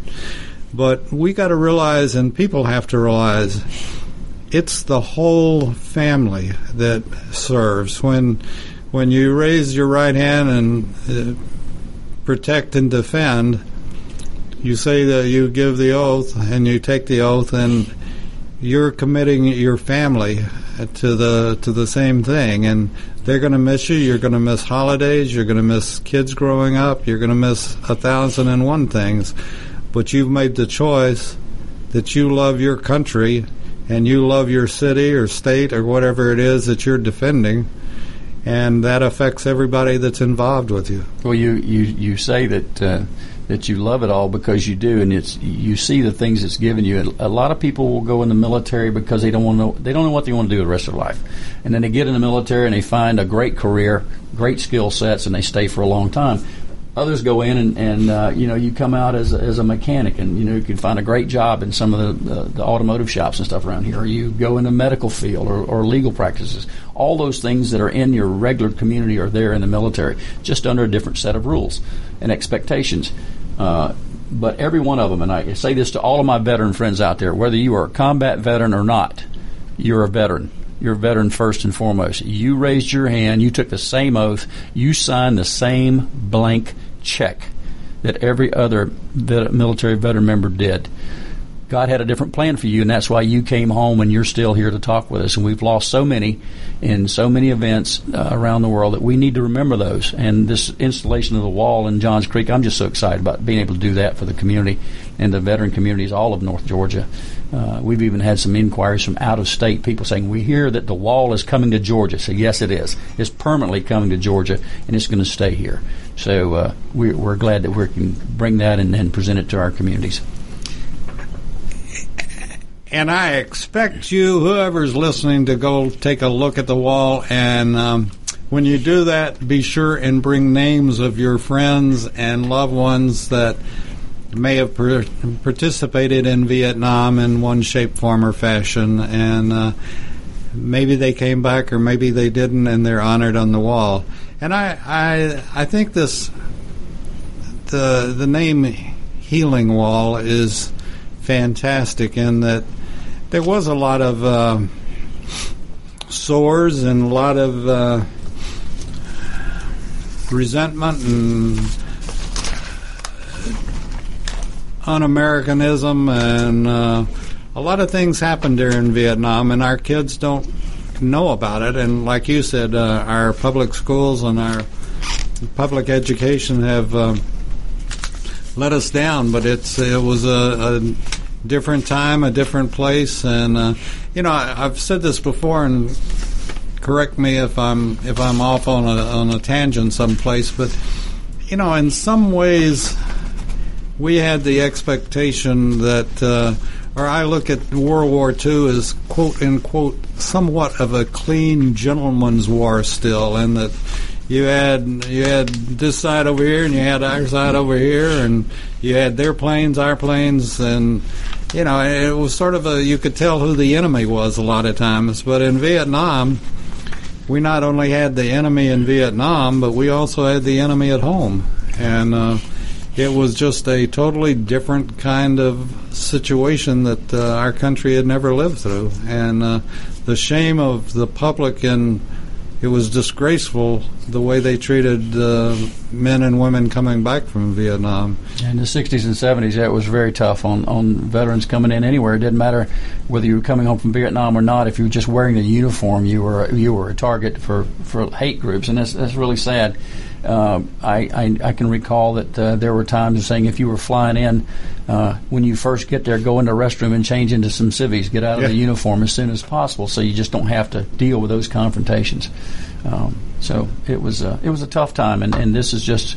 But we got to realize, and people have to realize it's the whole family that serves. When when you raise your right hand and uh, protect and defend, you say that you give the oath and you take the oath, and you're committing your family to the to the same thing. And they're going to miss you. You're going to miss holidays. You're going to miss kids growing up. You're going to miss a thousand and one things. But you've made the choice that you love your country and you love your city or state or whatever it is that you're defending, and that affects everybody that's involved with you. Well, you you you say that. Uh, that you love it all because you do, and it's you see the things it's given you. A lot of people will go in the military because they don't want to know they don't know what they want to do the rest of their life, and then they get in the military and they find a great career, great skill sets, and they stay for a long time. Others go in and, and uh, you know you come out as a, as a mechanic and you know you can find a great job in some of the, the automotive shops and stuff around here or you go in the medical field or, or, legal practices. All those things that are in your regular community are there in the military just under a different set of rules and expectations uh, but every one of them and I say this to all of my veteran friends out there whether you are a combat veteran or not you're a veteran you're a veteran first and foremost. You raised your hand, you took the same oath, you signed the same blank check that every other military veteran member did. God had a different plan for you, and that's why you came home and you're still here to talk with us. And we've lost so many in so many events uh, around the world that we need to remember those. And this installation of the wall in Johns Creek, I'm just so excited about being able to do that for the community and the veteran communities all of North Georgia. Uh, we've even had some inquiries from out of state people saying, We hear that the wall is coming to Georgia. So, yes, it is. It's permanently coming to Georgia, and it's going to stay here. So, uh, we're, we're, glad that we can bring that and, and present it to our communities. And I expect you, whoever's listening, to go take a look at the wall. And um, when you do that, be sure and bring names of your friends and loved ones that may have per- participated in Vietnam in one shape, form, or fashion, and uh, maybe they came back or maybe they didn't, and they're honored on the wall. And I, I, I think this, the the name Healing Wall is fantastic in that there was a lot of uh, sores and a lot of uh, resentment and un-Americanism, and uh, a lot of things happened during Vietnam, and our kids don't know about it. And like you said, uh, our public schools and our public education have uh, let us down. But it's it was a, a different time, a different place, and uh, you know I, have said this before, and correct me if I'm if I'm off on a on a tangent someplace, but you know in some ways we had the expectation that, uh, or I look at World War II as quote unquote somewhat of a clean gentleman's war still, and that you had you had this side over here and you had our side over here, and you had their planes, our planes, and you know it was sort of a you could tell who the enemy was a lot of times. But in Vietnam, we not only had the enemy in Vietnam, but we also had the enemy at home, and. Uh, it was just a totally different kind of situation that uh, our country had never lived through. And uh, the shame of the public in it was disgraceful the way they treated uh, men and women coming back from Vietnam. In the 60s and 70s, yeah, it was very tough on, on veterans coming in anywhere. It didn't matter whether you were coming home from Vietnam or not. If you were just wearing the uniform, you were you were a target for, for hate groups, and that's, that's really sad. Uh, I, I, I can recall that uh, there were times of saying if you were flying in, uh, when you first get there, go into the restroom and change into some civvies, get out of Yeah. the uniform as soon as possible, so you just don't have to deal with those confrontations. Um, so it was uh, it was a tough time, and, and this is just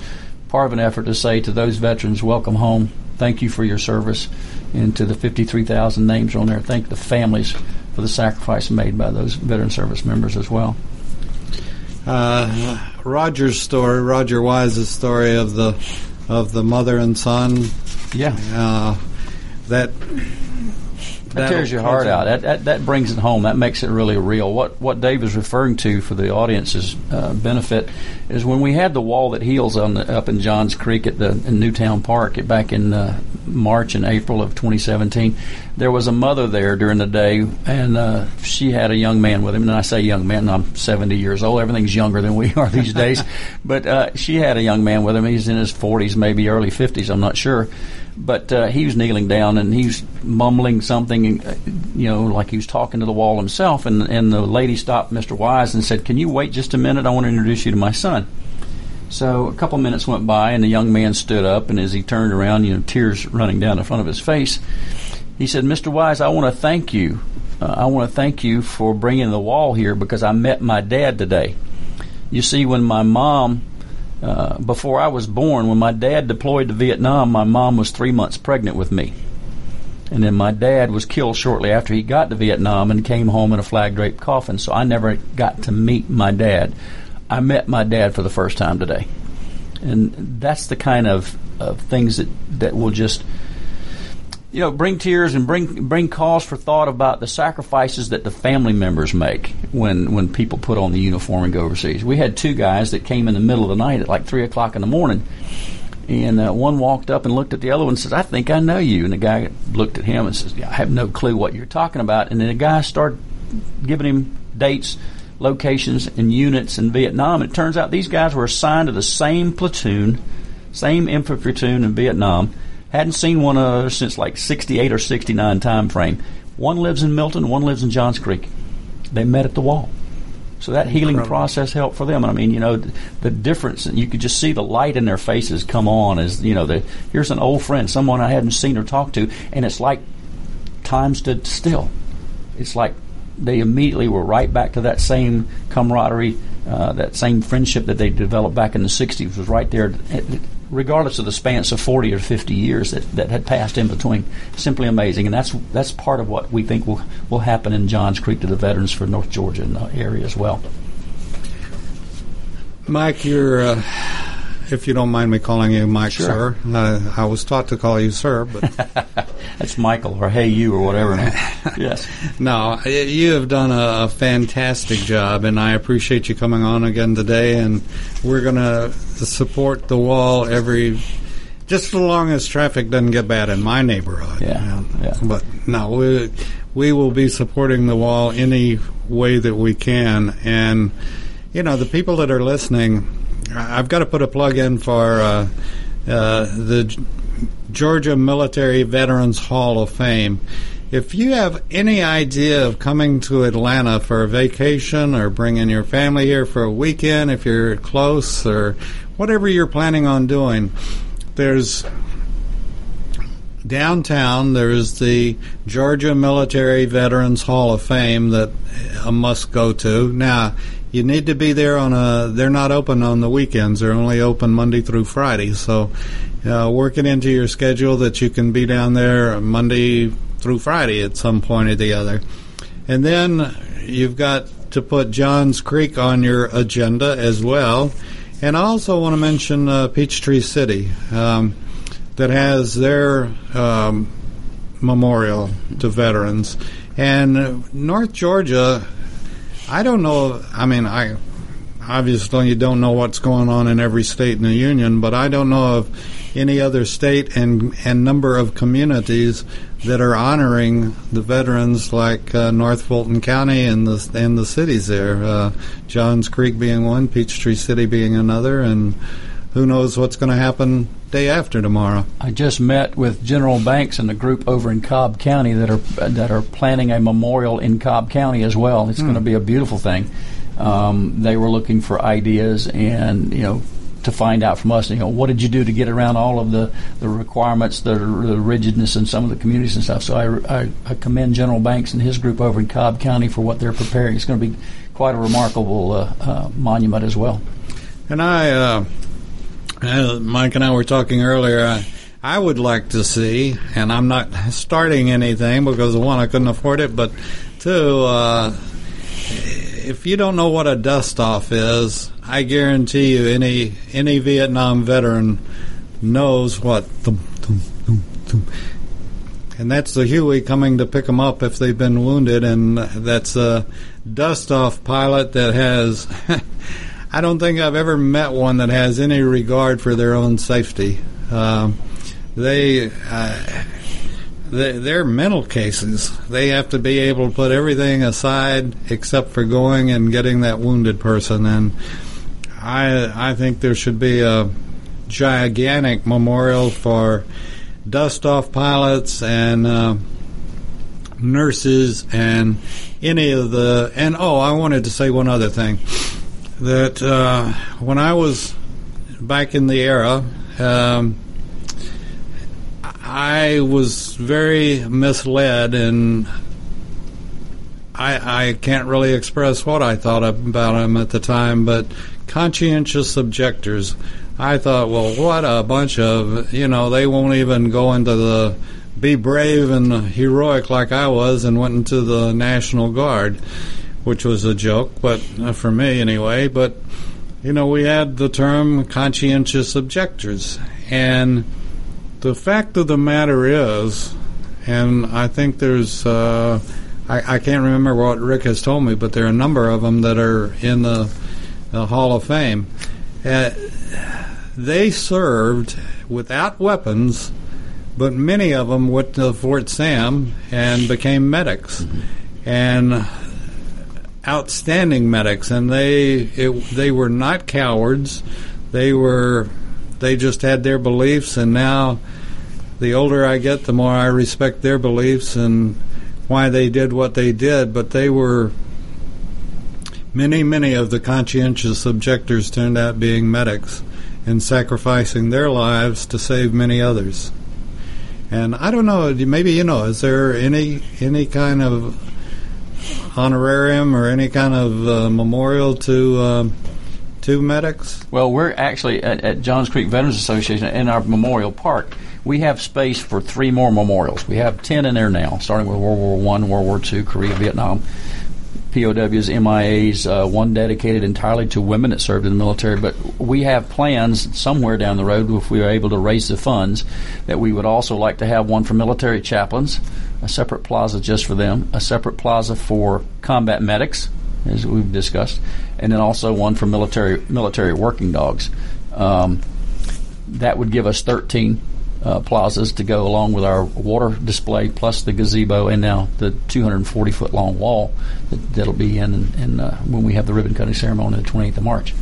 part of an effort to say to those veterans, welcome home. Thank you for your service, and to the 53,000 names on there, thank the families for the sacrifice made by those veteran service members as well. Uh, Roger's story, Roger Wise's story of the of the mother and son. Yeah. Uh, that That tears your heart out. That, that that brings it home. That makes it really real. What what Dave is referring to for the audience's uh, benefit is when we had the wall that heals on the, up in Johns Creek at the in Newtown Park back in uh, March and April of 2017. There was a mother there during the day, and uh, she had a young man with him. And I say young man, I'm 70 years old. Everything's younger than we are these days. But uh, she had a young man with him. He's in his 40s, maybe early 50s. I'm not sure but uh, he was kneeling down and he was mumbling something, uh, you know, like he was talking to the wall himself. And, and the lady stopped Mr. Wise and said, Can you wait just a minute? I want to introduce you to my son. So a couple minutes went by, and the young man stood up, and as he turned around, you know, tears running down the front of his face, he said, Mr. Wise, I want to thank you. Uh, I want to thank you for bringing the wall here because I met my dad today. You see, when my mom uh, before I was born, when my dad deployed to Vietnam, my mom was three months pregnant with me. And then my dad was killed shortly after he got to Vietnam and came home in a flag draped coffin, so I never got to meet my dad. I met my dad for the first time today. And that's the kind of, of things that, that will just you know, bring tears and bring bring cause for thought about the sacrifices that the family members make when when people put on the uniform and go overseas. We had two guys that came in the middle of the night at like three o'clock in the morning, and uh, one walked up and looked at the other one and says, "I think I know you." And the guy looked at him and says, yeah, "I have no clue what you're talking about." And then the guy started giving him dates, locations, and units in Vietnam. It turns out these guys were assigned to the same platoon, same infantry platoon in Vietnam. Hadn't seen one uh, since like 68 or 69 time frame. One lives in Milton, one lives in Johns Creek. They met at the wall. So that healing process helped for them. And I mean, you know, the, the difference, you could just see the light in their faces come on as, you know, the, here's an old friend, someone I hadn't seen or talked to, and it's like time stood still. It's like they immediately were right back to that same camaraderie, uh, that same friendship that they developed back in the 60s was right there, regardless of the spans of 40 or 50 years that, that had passed in between. Simply amazing. And that's that's part of what we think will, will happen in Johns Creek to the veterans for North Georgia area as well. Mike, you're, uh, if you don't mind me calling you Mike, Sure. sir. Uh, I was taught to call you sir, but That's Michael or Hey You or whatever. yes. no, you have done a, a fantastic job, and I appreciate you coming on again today. And we're going to support the wall every, just as long as traffic doesn't get bad in my neighborhood. Yeah, yeah. But no, we we will be supporting the wall any way that we can, and you know the people that are listening. I've got to put a plug in for uh, uh, the Georgia Military Veterans Hall of Fame. If you have any idea of coming to Atlanta for a vacation or bringing your family here for a weekend, if you're close or whatever you're planning on doing, there's downtown there's the Georgia Military Veterans Hall of Fame that a must go to. Now, you need to be there on a they're not open on the weekends. They're only open Monday through Friday. So, uh, work it into your schedule that you can be down there Monday through Friday at some point or the other. And then you've got to put Johns Creek on your agenda as well. And I also want to mention uh, Peachtree City. Um, that has their um, memorial to veterans. And North Georgia, I don't know. I mean, I obviously you don't know what's going on in every state in the union, but I don't know of any other state and and number of communities that are honoring the veterans like uh, North Fulton County and the and the cities there. Uh, Johns Creek being one, Peachtree City being another, and who knows what's going to happen day after tomorrow. I just met with General Banks and a group over in Cobb County that are that are planning a memorial in Cobb County as well. It's going to be a beautiful thing. Um, they were looking for ideas and you know to find out from us, you know, what did you do to get around all of the, the requirements, the, the rigidness in some of the communities and stuff. So I, I, I, commend General Banks and his group over in Cobb County for what they're preparing. It's going to be quite a remarkable uh, uh, monument as well. And I, uh, uh Mike and I were talking earlier. I, would like to see, and I'm not starting anything because one, I couldn't afford it, but two, uh, if you don't know what a dust off is, I guarantee you any any Vietnam veteran knows what thum, thum, thum, and that's the Huey coming to pick them up if they've been wounded, and that's a dust off pilot that has. I don't think I've ever met one that has any regard for their own safety. Um, they. Uh, they're mental cases. They have to be able to put everything aside except for going and getting that wounded person. And I I think there should be a gigantic memorial for dust off pilots and uh, nurses and any of the and oh I wanted to say one other thing that uh, when I was back in the era. Um, I was very misled, and I, I can't really express what I thought about him at the time, but conscientious objectors. I thought, well, what a bunch of, you know, they won't even go into the be brave and heroic like I was and went into the National Guard, which was a joke, but uh, for me anyway. But, you know, we had the term conscientious objectors. And the fact of the matter is, and I think there's, uh, I, I, can't remember what Rick has told me, but there are a number of them that are in the, the Hall of Fame. Uh, they served without weapons, but many of them went to Fort Sam and became medics. Mm-hmm. And outstanding medics, and they it, they were not cowards. They were they just had their beliefs, and now the older I get, the more I respect their beliefs and why they did what they did. But they were many, many of the conscientious objectors turned out being medics and sacrificing their lives to save many others. And I don't know, maybe you know, is there any any kind of honorarium or any kind of uh, memorial to uh, to medics? Well, we're actually at, at Johns Creek Veterans Association in our memorial park we have space for three more memorials. We have ten in there now, starting with World War One, World War Two, Korea, Vietnam. POWs, MIAs, uh, one dedicated entirely to women that served in the military. But we have plans somewhere down the road, if we are able to raise the funds, that we would also like to have one for military chaplains, a separate plaza just for them, a separate plaza for combat medics, as we've discussed, and then also one for military military working dogs. Um, that would give us 13 uh, plazas to go along with our water display, plus the gazebo, and now the 240 foot long wall that, will be in, in uh, when we have the ribbon cutting ceremony on the 28th of March.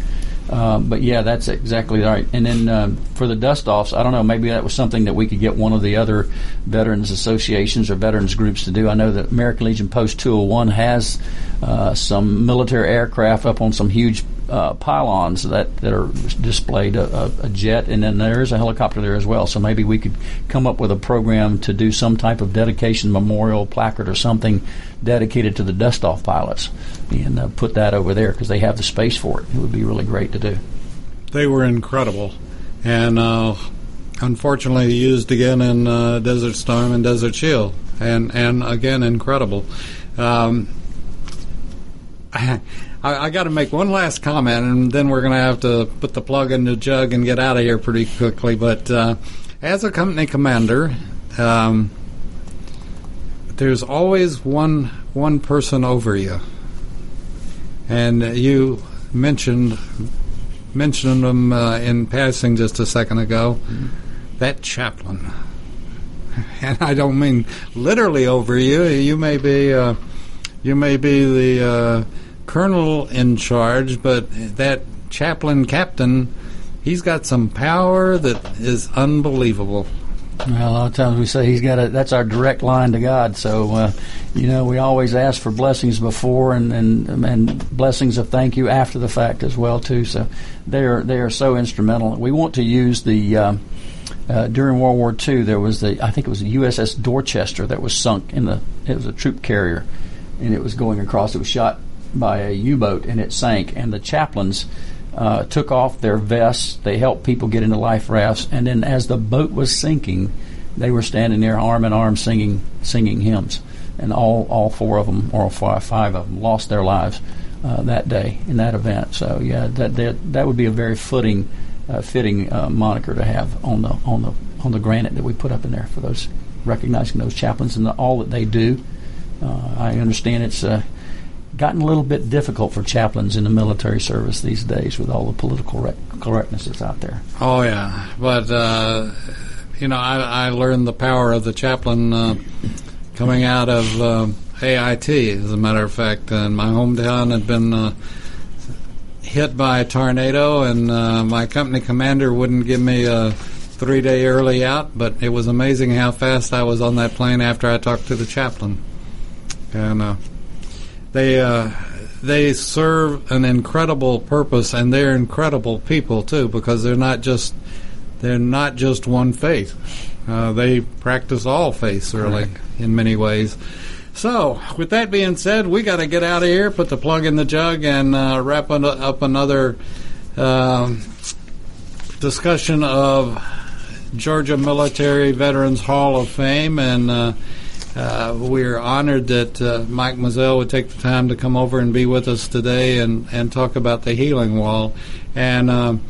Um, but yeah, that's exactly right. And then uh, for the dust offs, I don't know, maybe that was something that we could get one of the other veterans associations or veterans groups to do. I know that American Legion Post 201 has uh, some military aircraft up on some huge uh, pylons that, that are displayed a, a, jet, and then there is a helicopter there as well. So maybe we could come up with a program to do some type of dedication memorial placard or something dedicated to the dust off pilots and uh, put that over there because they have the space for it. It would be really great to do. They were incredible, and uh, unfortunately used again in uh, Desert Storm and Desert Shield, and and again incredible. Um, I, I got to make one last comment, and then we're going to have to put the plug in the jug and get out of here pretty quickly. But uh, as a company commander, um, there's always one one person over you, and you mentioned mentioned them uh, in passing just a second ago. That chaplain, and I don't mean literally over you. You may be uh, you may be the uh, colonel in charge, but that chaplain captain, he's got some power that is unbelievable. Well, a lot of times we say he's got a. That's our direct line to God. So, uh, you know, we always ask for blessings before and, and and blessings of thank you after the fact as well too. So, they are they are so instrumental. We want to use the. Um, uh, during World War II, there was the I think it was the USS Dorchester that was sunk in the. It was a troop carrier, and it was going across. It was shot by a U-boat and it sank. And the chaplains uh, took off their vests. They helped people get into life rafts, and then as the boat was sinking, they were standing there arm in arm singing singing hymns. And all all four of them, or five, five of them, lost their lives uh, that day in that event. So yeah, that that, that would be a very uh, fitting uh, moniker to have on the on the on the granite that we put up in there for those recognizing those chaplains and the, all that they do. Uh, I understand it's uh, gotten a little bit difficult for chaplains in the military service these days with all the political rec- correctness that's out there. Oh yeah, but uh, you know, I, I, learned the power of the chaplain uh, coming out of uh, AIT. As a matter of fact, in my hometown had been uh, hit by a tornado, and uh, my company commander wouldn't give me a three-day early out. But it was amazing how fast I was on that plane after I talked to the chaplain, and uh, they uh, they serve an incredible purpose, and they're incredible people too, because they're not just they're not just one faith. Uh, they practice all faiths, really, Correct. in many ways. So, with that being said, we got to get out of here, put the plug in the jug, and uh, wrap up another um, discussion of Georgia Military Veterans Hall of Fame and uh, uh, we're honored that uh, Mike Mizell would take the time to come over and be with us today and, and talk about the healing wall. And um,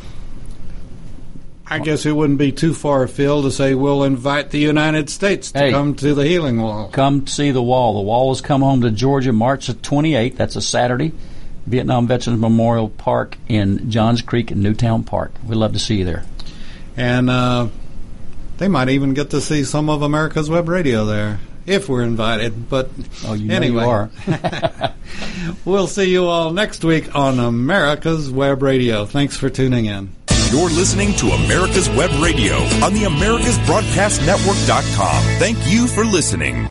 I guess it wouldn't be too far afield to say we'll invite the United States to hey, come to the healing wall. Come see the wall. The wall has come home to Georgia March 28th. That's a Saturday. Vietnam Veterans Memorial Park in Johns Creek in Newtown Park. We'd love to see you there. And uh, they might even get to see some of America's Web Radio there if we're invited. But oh, you anyway, you are. we'll see you all next week on America's Web Radio. Thanks for tuning in. You're listening to America's Web Radio on the AmericasBroadcastNetwork.com. Thank you for listening.